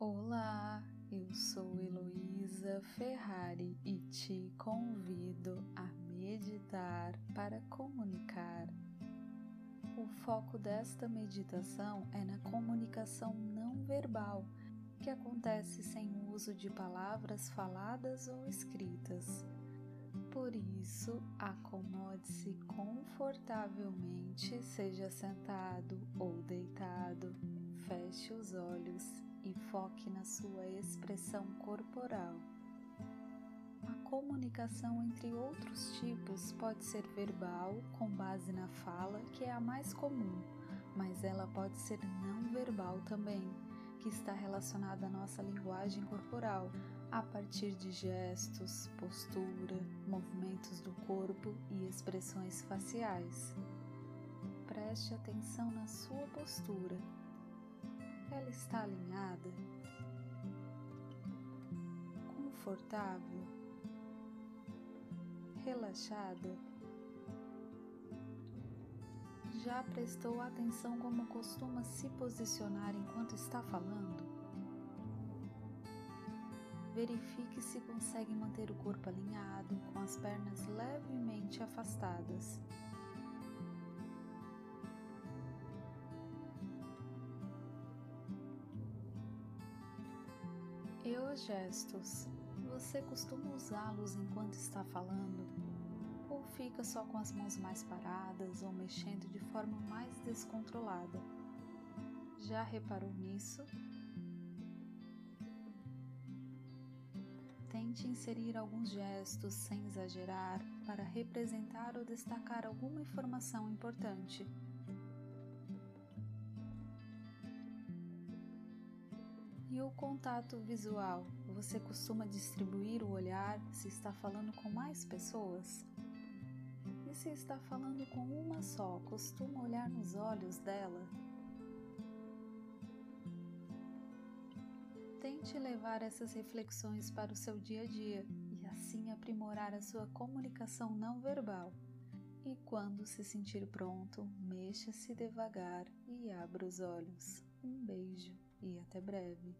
Olá, eu sou Heloísa Ferrari e te convido a meditar para comunicar. O foco desta meditação é na comunicação não verbal, que acontece sem o uso de palavras faladas ou escritas. Por isso, acomode-se confortavelmente, seja sentado ou deitado, feche os olhos e foque na sua expressão corporal. A comunicação entre outros tipos pode ser verbal, com base na fala, que é a mais comum, mas ela pode ser não verbal também, que está relacionada à nossa linguagem corporal, a partir de gestos, postura, movimentos do corpo e expressões faciais. Preste atenção na sua postura ela está alinhada? Confortável? Relaxada? Já prestou atenção como costuma se posicionar enquanto está falando? Verifique se consegue manter o corpo alinhado, com as pernas levemente afastadas. E os gestos? Você costuma usá-los enquanto está falando? Ou fica só com as mãos mais paradas ou mexendo de forma mais descontrolada? Já reparou nisso? Tente inserir alguns gestos sem exagerar para representar ou destacar alguma informação importante. E o contato visual? Você costuma distribuir o olhar se está falando com mais pessoas? E se está falando com uma só, costuma olhar nos olhos dela? Tente levar essas reflexões para o seu dia a dia e assim aprimorar a sua comunicação não verbal. E quando se sentir pronto, mexa-se devagar e abra os olhos. Um beijo e até breve.